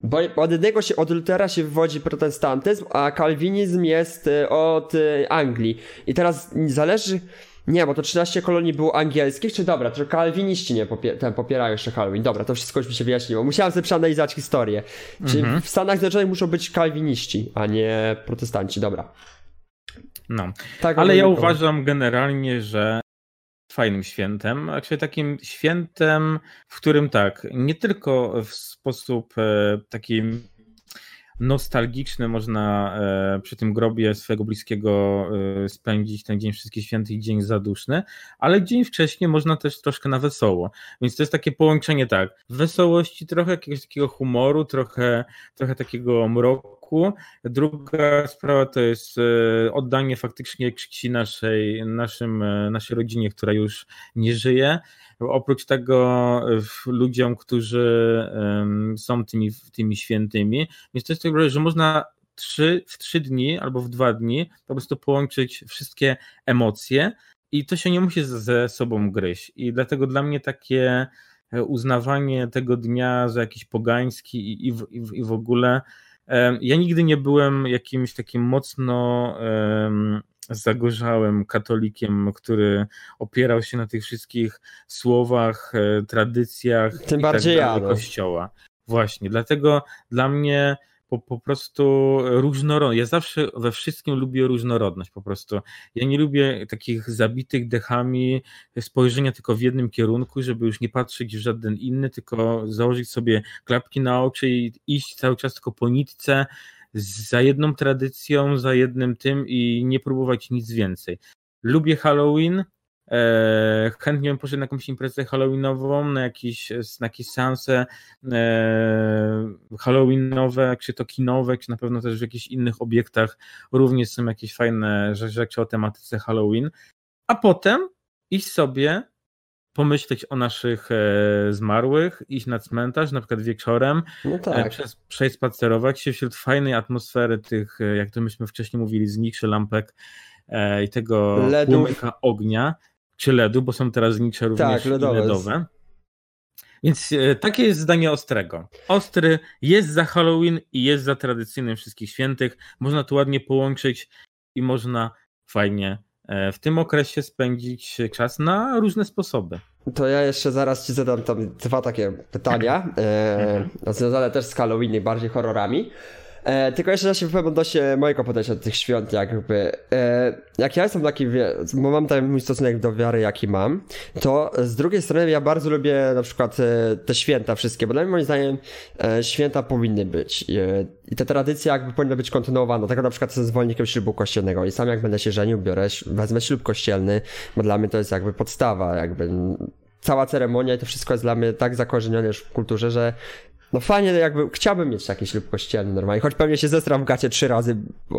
Bo od jednego się, od Lutera się wywodzi protestantyzm, a kalwinizm jest e, od e, Anglii. I teraz zależy, nie, bo to 13 kolonii było angielskich, czy dobra, to kalwiniści nie popier ten popierają jeszcze Halloween. Dobra, to wszystko już mi się wyjaśniło. Musiałem sobie przeanalizować historię. Czy mhm. w Stanach Zjednoczonych muszą być kalwiniści, a nie protestanci, dobra. No, tak, ale ja uważam generalnie, że fajnym świętem, a takim świętem, w którym tak, nie tylko w sposób e, taki nostalgiczny można e, przy tym grobie swojego bliskiego e, spędzić ten Dzień Wszystkich Świętych, dzień zaduszny, ale dzień wcześniej można też troszkę na wesoło. Więc to jest takie połączenie tak, wesołości, trochę jakiegoś takiego humoru, trochę, trochę takiego mroku, roku. Druga sprawa to jest e, oddanie faktycznie czci naszej, naszym, e, naszej rodzinie, która już nie żyje. Oprócz tego ludziom, którzy są tymi, tymi świętymi. Więc to jest tak, że można trzy, w trzy dni albo w dwa dni po prostu połączyć wszystkie emocje i to się nie musi ze sobą gryźć. I dlatego dla mnie takie e, uznawanie tego dnia za jakiś pogański i, i, w, i w ogóle. Ja nigdy nie byłem jakimś takim mocno zagorzałym katolikiem, który opierał się na tych wszystkich słowach, e, tradycjach Tym bardziej tak ja, kościoła. Właśnie, dlatego dla mnie po, po prostu różnorodność. Ja zawsze we wszystkim lubię różnorodność po prostu. Ja nie lubię takich zabitych dechami spojrzenia tylko w jednym kierunku, żeby już nie patrzeć w żaden inny, tylko założyć sobie klapki na oczy i iść cały czas tylko po nitce za jedną tradycją, za jednym tym i nie próbować nic więcej. Lubię Halloween, chętnie bym poszedł na jakąś imprezę halloweenową, na jakieś, na jakieś seanse e, halloweenowe, czy to kinowe, czy na pewno też w jakichś innych obiektach również są jakieś fajne rzeczy o tematyce Halloween. A potem iść sobie pomyśleć o naszych e, zmarłych, iść na cmentarz, na przykład wieczorem, no tak. przez, przejść spacerować się wśród fajnej atmosfery tych, jak to myśmy wcześniej mówili, znikszy lampek i tego płomyka ognia czy ledu, bo są teraz znicze również tak, ledowe. ledowe. Więc e, takie jest zdanie Ostrego. Ostry jest za Halloween i jest za tradycyjnym wszystkich świętych. Można tu ładnie połączyć i można fajnie e, w tym okresie spędzić czas na różne sposoby. To ja jeszcze zaraz ci zadam tam dwa takie pytania, e, mhm. związane też z Halloween, bardziej horrorami. E, tylko jeszcze się wypowiem odnośnie mojego podejścia do tych świąt, jakby. E, jak ja jestem taki, bo mam ten mój stosunek do wiary, jaki mam, to z drugiej strony ja bardzo lubię na przykład e, te święta wszystkie, bo dla mnie moim zdaniem e, święta powinny być. E, I ta tradycja jakby powinna być kontynuowana. Tego na przykład jestem zwolennikiem ślubu kościelnego i sam jak będę się żenił, biorę, wezmę ślub kościelny, bo dla mnie to jest jakby podstawa, jakby cała ceremonia i to wszystko jest dla mnie tak zakorzenione już w kulturze, że no fajnie, jakby chciałbym mieć taki ślub kościelny normalnie, choć pewnie się zestram w gacie trzy razy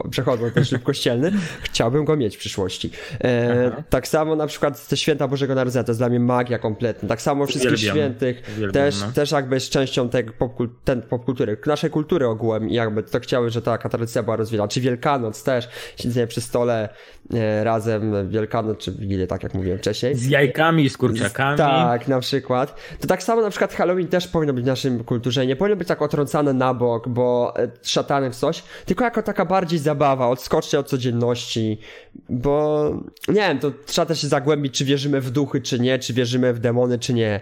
przechodząc ten ślub kościelny, chciałbym go mieć w przyszłości. E, tak samo na przykład te święta Bożego Narodzenia, to jest dla mnie magia kompletna. Tak samo wszystkich Uwielbiam. świętych, Uwielbiam, też, no. też jakby jest częścią tej popkul ten popkultury, naszej kultury ogółem i jakby to chciały, że ta tradycja była rozwijana. Czy Wielkanoc też, siedzenie przy stole e, razem, Wielkanoc czy Wigilię, tak jak mówiłem wcześniej. Z jajkami, z kurczakami. Z, tak, na przykład. To tak samo na przykład Halloween też powinno być w naszym kulturze nie powinno być tak otrącane na bok, bo e, szatany w coś, tylko jako taka bardziej zabawa, odskoczcie od codzienności, bo nie wiem, to trzeba też się zagłębić, czy wierzymy w duchy, czy nie, czy wierzymy w demony, czy nie.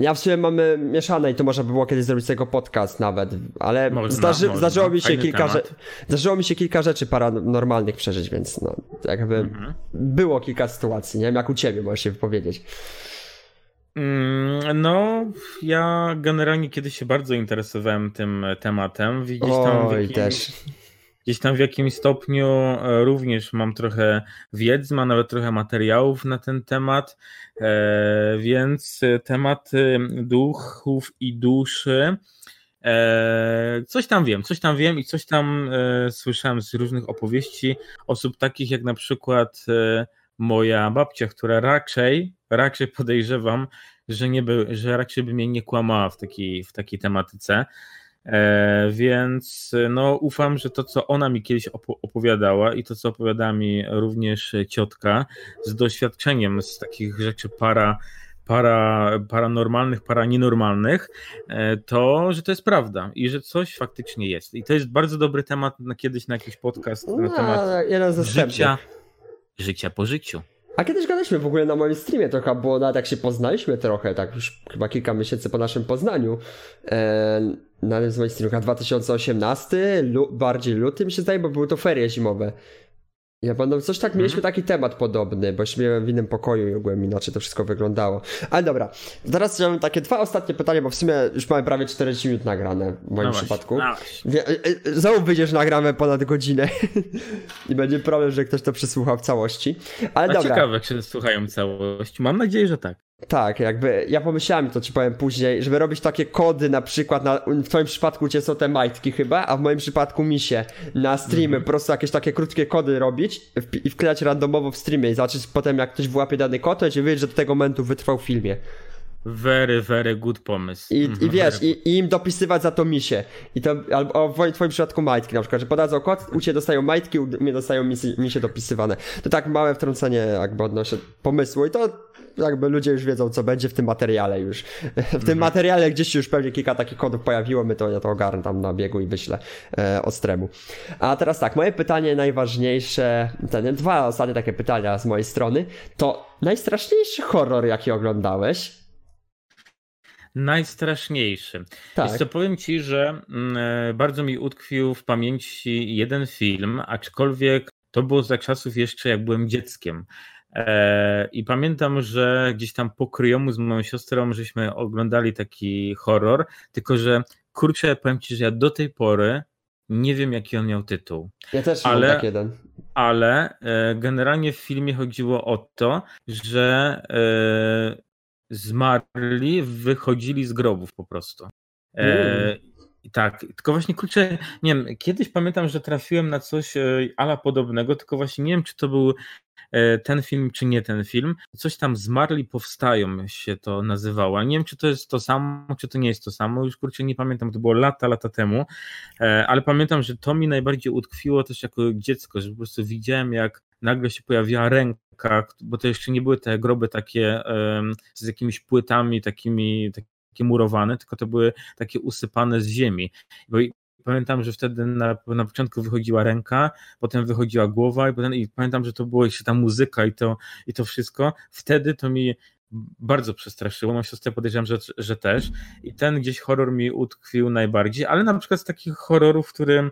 Ja w sumie mamy mieszane i to można by było kiedyś zrobić z tego podcast nawet, ale można, zdarzy, można. zdarzyło mi się kilka rzeczy, zdarzyło mi się kilka rzeczy paranormalnych przeżyć, więc no, jakby mhm. było kilka sytuacji, nie wiem jak u ciebie możesz się wypowiedzieć. Mm, no, ja generalnie kiedyś się bardzo interesowałem tym tematem. Gdzieś tam Oj, jakim, też. Gdzieś tam w jakimś stopniu e, również mam trochę wiedzy, mam nawet trochę materiałów na ten temat, e, więc temat duchów i duszy. E, coś tam wiem, coś tam wiem i coś tam słyszałem z różnych opowieści osób takich jak na przykład moja babcia, która raczej, raczej podejrzewam, że, nie by, że raczej by mnie nie kłamała w takiej, w takiej tematyce. E, więc no, ufam, że to, co ona mi kiedyś opowiadała i to, co opowiada mi również ciotka z doświadczeniem z takich rzeczy para, para, paranormalnych, paranienormalnych, e, to, że to jest prawda i że coś faktycznie jest. I to jest bardzo dobry temat na kiedyś na jakiś podcast na no, temat życia życia po życiu. A kiedyś gadaliśmy w ogóle na moim streamie trochę, bo nawet jak się poznaliśmy trochę, tak już chyba kilka miesięcy po naszym poznaniu, e, na tym moim streamie, 2018, lu, bardziej luty mi się zdaje, bo były to ferie zimowe. Ja pamiętam, coś tak, mieliśmy mhm. taki temat podobny, bo miałem w innym pokoju i ogółem inaczej to wszystko wyglądało. Ale dobra, teraz mam takie dwa ostatnie pytania, bo w sumie już mamy prawie 40 minut nagrane w moim no przypadku. Właśnie, no e, e, Znowu wyjdziesz nagramy ponad godzinę i będzie problem, że ktoś to przesłuchał w całości. Ale A dobra. ciekawe, czy słuchają całości. Mam nadzieję, że tak. Tak, jakby ja pomyślałem, to ci powiem później, żeby robić takie kody na przykład, na, w twoim przypadku cię są te majtki chyba, a w moim przypadku misie na streamy, mm -hmm. po prostu jakieś takie krótkie kody robić i wklejać randomowo w streamie i zobaczyć potem jak ktoś wyłapie dany kod, to ci wiedzieć, że do tego momentu wytrwał w filmie. Very, very good pomysł. I, i mhm, wiesz, i, i, im dopisywać za to misie. I to, albo w twoim przypadku majtki na przykład, że podadzą kod, u ciebie dostają majtki, u mnie dostają misie, misie dopisywane. To tak małe wtrącenie jakby odnośnie pomysłu i to jakby ludzie już wiedzą, co będzie w tym materiale już. W tym mhm. materiale gdzieś już pewnie kilka takich kodów pojawiło, my to ja to ogarnę tam na biegu i wyślę e, Ostremu. A teraz tak, moje pytanie najważniejsze, ten, dwa ostatnie takie pytania z mojej strony, to najstraszniejszy horror, jaki oglądałeś? Najstraszniejszy. Tak. Wiesz co, powiem ci, że mm, e, bardzo mi utkwił w pamięci jeden film, aczkolwiek to było za czasów jeszcze jak byłem dzieckiem. E, I pamiętam, że gdzieś tam po kryjomu z moją siostrą żeśmy oglądali taki horror, tylko że kurczę, powiem ci, że ja do tej pory nie wiem, jaki on miał tytuł. Ja też ale, tak jeden. Ale e, generalnie w filmie chodziło o to, że zmarli wychodzili z grobów po prostu. E, tak, tylko właśnie kurczę, nie wiem, kiedyś pamiętam, że trafiłem na coś e, ala podobnego, tylko właśnie nie wiem, czy to był e, ten film, czy nie ten film. Coś tam zmarli powstają się to nazywało. Nie wiem, czy to jest to samo, czy to nie jest to samo. Już kurczę nie pamiętam, to było lata, lata temu, e, ale pamiętam, że to mi najbardziej utkwiło też jako dziecko, że po prostu widziałem, jak nagle się pojawiła ręka bo to jeszcze nie były te groby takie z jakimiś płytami takimi, takie murowane, tylko to były takie usypane z ziemi. Bo pamiętam, że wtedy na, na początku wychodziła ręka, potem wychodziła głowa i, potem, i pamiętam, że to była jeszcze ta muzyka i to, i to wszystko. Wtedy to mi bardzo przestraszyło. Moją siostrę podejrzewam, że, że też. I ten gdzieś horror mi utkwił najbardziej, ale na przykład z takich horrorów, którym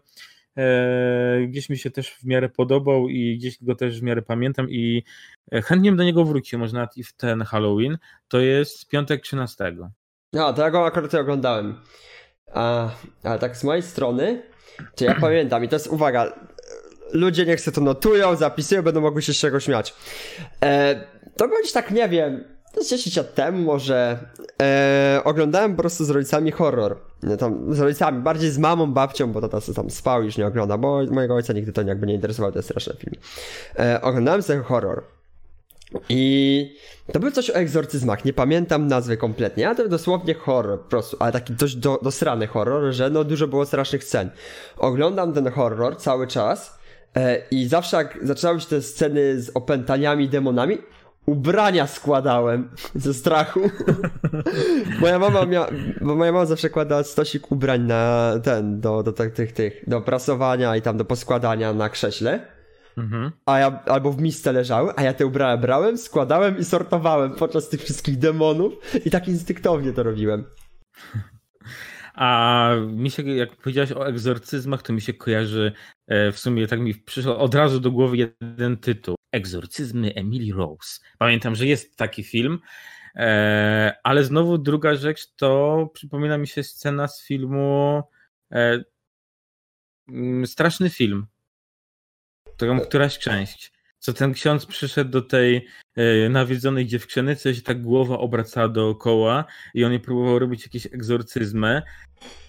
gdzieś mi się też w miarę podobał i gdzieś go też w miarę pamiętam i e, chętnie do niego wrócił, może nawet i w ten Halloween, to jest piątek 13. No, to ja go akurat oglądałem. A, ale tak z mojej strony, czy ja pamiętam i to jest uwaga, ludzie niech się to notują, zapisują, będą mogli się z czego śmiać. E, to bądź tak, nie wiem, 10 lat temu może e, oglądałem po prostu z rodzicami horror. Tam z rodzicami, bardziej z mamą, babcią, bo tata tam spał już nie ogląda, bo mojego ojca nigdy to jakby nie interesował, te straszne filmy. E, oglądałem sobie horror. I to był coś o egzorcyzmach, nie pamiętam nazwy kompletnie, ale to dosłownie horror po prostu, ale taki dość do, dosrany horror, że no dużo było strasznych scen. Oglądam ten horror cały czas e, i zawsze jak zaczynały się te sceny z opętaniami, demonami, ubrania składałem ze strachu. moja mama miała, bo moja mama zawsze kładała stosik ubrań na ten, do, do tych, tych, do prasowania i tam do poskładania na krześle. Mhm. A ja, albo w misce leżały, a ja te ubrania brałem, składałem i sortowałem podczas tych wszystkich demonów i tak instynktownie to robiłem. A mi się, jak powiedziałeś o egzorcyzmach, to mi się kojarzy, e, w sumie tak mi przyszło od razu do głowy jeden tytuł. Egzorcyzmy Emily Rose. Pamiętam, że jest taki film, e, ale znowu druga rzecz to przypomina mi się scena z filmu e, mm, Straszny film. Którą któraś część co ten ksiądz przyszedł do tej e, nawiedzonej dziewczyny, co się tak głowa obracała dookoła i on jej próbował robić jakieś egzorcyzmy.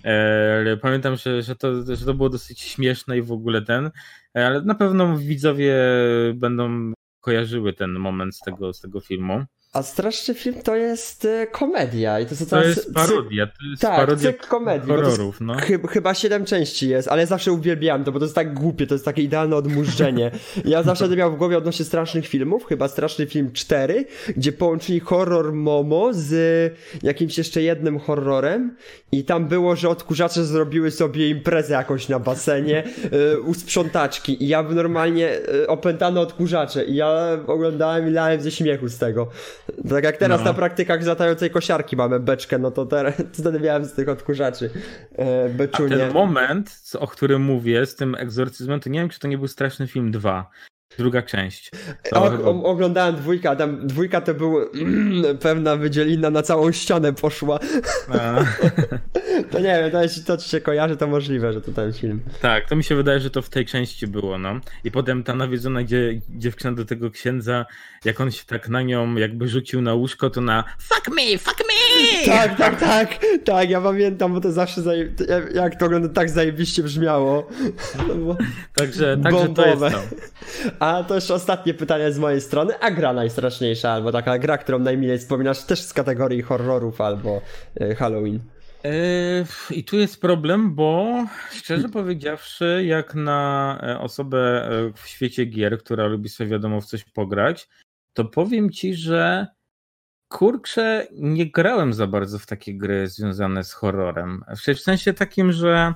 E, pamiętam, że, że, to, że to było dosyć śmieszne i w ogóle ten, e, ale na pewno widzowie będą kojarzyły ten moment z tego, z tego filmu. A straszny film to jest y, komedia. I to, to, to jest parodia. To jest tak, parodia komedii. Horrorów, no. Chy chyba siedem części jest, ale zawsze uwielbiałem to, bo to jest tak głupie, to jest takie idealne odmurzenie. ja zawsze to miał w głowie odnośnie strasznych filmów, chyba straszny film 4, gdzie połączyli horror Momo z jakimś jeszcze jednym horrorem i tam było, że odkurzacze zrobiły sobie imprezę jakąś na basenie y, u sprzątaczki i ja normalnie y, opętano odkurzacze i ja oglądałem i lałem ze śmiechu z tego. Tak jak teraz no. na praktykach zatającej kosiarki mamy beczkę, no to teraz wtedy miałem z tych odkurzaczy e, beczunie. A ten moment, o którym mówię, z tym egzorcyzmem, to nie wiem, czy to nie był Straszny Film 2. druga część. O, chyba... Oglądałem dwójkę, a tam dwójka to był pewna wydzielina na całą ścianę poszła. to nie wiem, to jeśli to ci się kojarzy, to możliwe, że to ten film. Tak, to mi się wydaje, że to w tej części było, no. I potem ta nawiedzona gdzie, dziewczyna do tego księdza, jak on się tak na nią jakby rzucił na łóżko, to na fuck me, fuck me! Tak, tak, tak, tak, ja pamiętam, bo to zawsze, zaje... jak to ogląda, tak zajebiście brzmiało. No także, także to jest to. A to jeszcze ostatnie pytanie z mojej strony. A gra najstraszniejsza, albo taka gra, którą najmilej wspominasz też z kategorii horrorów albo e, Halloween? E, I tu jest problem, bo szczerze powiedziawszy, jak na e, osobę w świecie gier, która lubi sobie wiadomo w coś pograć, to powiem ci, że kurczę, nie grałem za bardzo w takie gry związane z horrorem. W sensie takim, że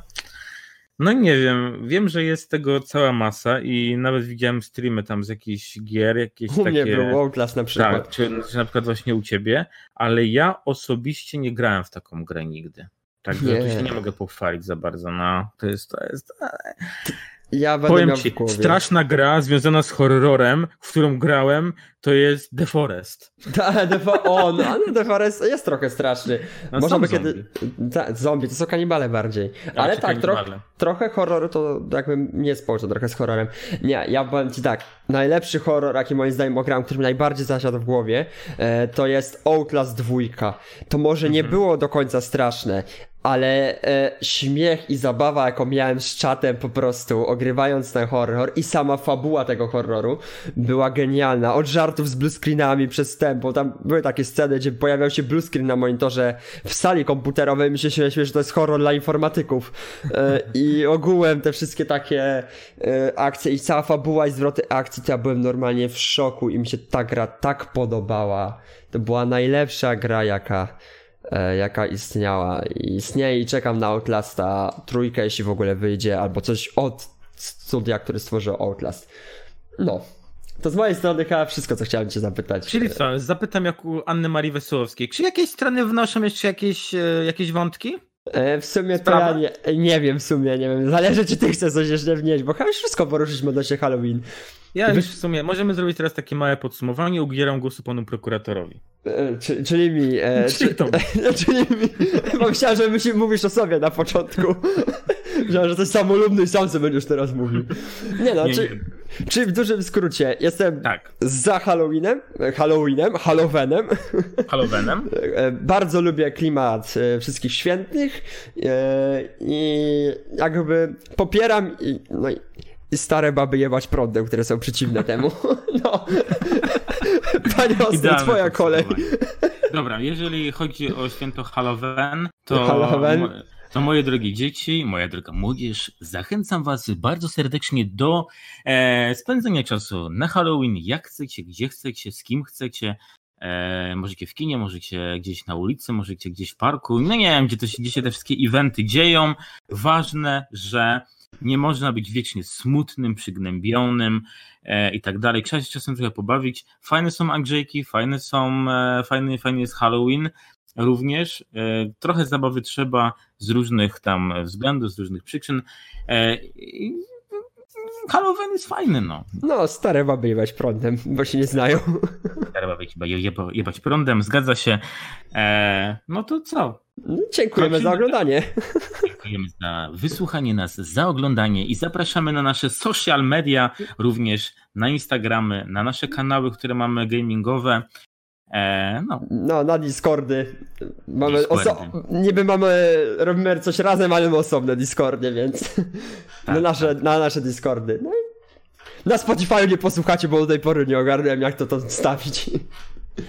no nie wiem, wiem, że jest tego cała masa i nawet widziałem streamy tam z jakichś gier, jakieś u takie... mnie był Outlast na przykład. Tak, czy, czy na przykład właśnie u ciebie, ale ja osobiście nie grałem w taką grę nigdy. Także nie. tu się nie mogę pochwalić za bardzo, no to jest, to jest... Ja będę Powiem miał ci, straszna gra związana z horrorem, w którą grałem, to jest The Forest. Ta, The Fo o, no, no, The Forest jest trochę straszny. No, Można by zombie. kiedy. Ta, zombie, to są kanibale bardziej. Ale tak, trochę, trochę horroru to jakby nie społeczne, trochę z horrorem. Nie, ja powiem ci tak. Najlepszy horror, jaki moim zdaniem ograłem, który mi najbardziej zasiadł w głowie, e, to jest Outlast 2. To może nie mhm. było do końca straszne, ale e, śmiech i zabawa, jaką miałem z czatem po prostu, ogrywając ten horror i sama fabuła tego horroru była genialna. Od żartów z bluescreenami przez tempo, tam były takie sceny, gdzie pojawiał się bluescreen na monitorze w sali komputerowej, mi się że to jest horror dla informatyków. E, I ogółem te wszystkie takie e, akcje i cała fabuła i zwroty akcji, to ja byłem normalnie w szoku i mi się ta gra tak podobała. To była najlepsza gra, jaka jaka istniała. Istnieje i czekam na Outlasta trójkę, jeśli w ogóle wyjdzie, albo coś od studia, który stworzył Outlast. No. To z mojej strony chyba wszystko, co chciałem cię zapytać. Czyli co, zapytam jak u Anny Marii Wesołowskiej. Czy jakieś strony wnoszą jeszcze jakieś, e, jakieś wątki? E, w sumie Sprawa? to ja nie, nie wiem, w sumie nie wiem. Zależy, czy ty chcesz coś jeszcze wnieść, bo chyba już wszystko poruszyliśmy odnośnie Halloween. Ja już w sumie, możemy zrobić teraz takie małe podsumowanie, ubieram głosu panu prokuratorowi. E, czy, czyli mi. E, czyli, to... czyli mi. Bo myślałem, że myśl, mówisz o sobie na początku. Myślałem, że coś samolubny i sam sobie będziesz teraz mówił. Nie no, nie, czy, nie. czy w dużym skrócie jestem tak. za Halloweenem, Halloweenem, Halloweenem. Halloweenem. E, bardzo lubię klimat e, wszystkich świętych e, i jakby popieram i, no, i stare baby jebać prądem, które są przeciwne temu. No. Panie Ostro, twoja kolej. Dobra, jeżeli chodzi o święto Halloween, to... Halloween? To moje drogie dzieci, moja droga młodzież, zachęcam Was bardzo serdecznie do e, spędzenia czasu na Halloween, jak chcecie, gdzie chcecie, z kim chcecie. E, możecie w kinie, możecie gdzieś na ulicy, możecie gdzieś w parku. No nie wiem, gdzie, to się, gdzie się te wszystkie eventy dzieją. Ważne, że nie można być wiecznie smutnym, przygnębionym e, i tak dalej. Trzeba się czasem trochę pobawić. Fajne są Andrzejki, fajne są, e, fajny, fajny jest Halloween również. E, trochę zabawy trzeba z różnych tam względów, z różnych przyczyn. E, Halloween jest fajny, no. No, stare baby jebać prądem, bo się nie znają. Stare baby jeba, jebać prądem, zgadza się. E, no to co? Dziękujemy za oglądanie. Dziękujemy za wysłuchanie nas, za oglądanie i zapraszamy na nasze social media, również na Instagramy, na nasze kanały, które mamy gamingowe. E, no. no, na Discordy. Mamy oso- niby mamy, robimy coś razem, ale mamy osobne Discordy, więc tak, na, nasze, tak. na nasze Discordy. No na Spotify nie posłuchacie, bo do tej pory nie ogarnąłem jak to, to stawić.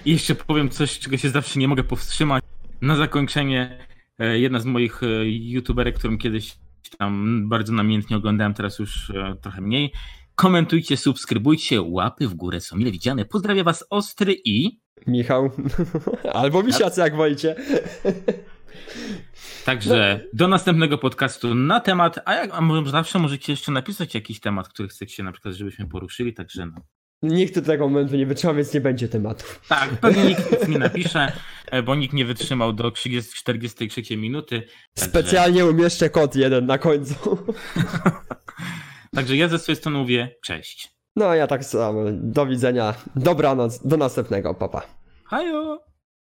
I jeszcze powiem coś, czego się zawsze nie mogę powstrzymać. Na zakończenie jedna z moich e, youtuberek, którą kiedyś tam bardzo namiętnie oglądałem, teraz już e, trochę mniej. Komentujcie, subskrybujcie, łapy w górę są mile widziane. Pozdrawiam was Ostry i... Michał. Albo Misiacy, jak wolicie. Także do następnego podcastu na temat, a, jak, a może zawsze możecie jeszcze napisać jakiś temat, który chcecie na przykład, żebyśmy poruszyli, także no. Nikt do tego momentu nie wytrzyma, więc nie będzie tematów. Tak, pewnie nikt nic nie napisze, e, bo nikt nie wytrzymał do 30, 43 minuty. Także... Specjalnie umieszczę kod jeden na końcu. także ja ze swojej strony mówię cześć. No ja tak samo. Do widzenia. Dobranoc. Do następnego. Papa. Hajo!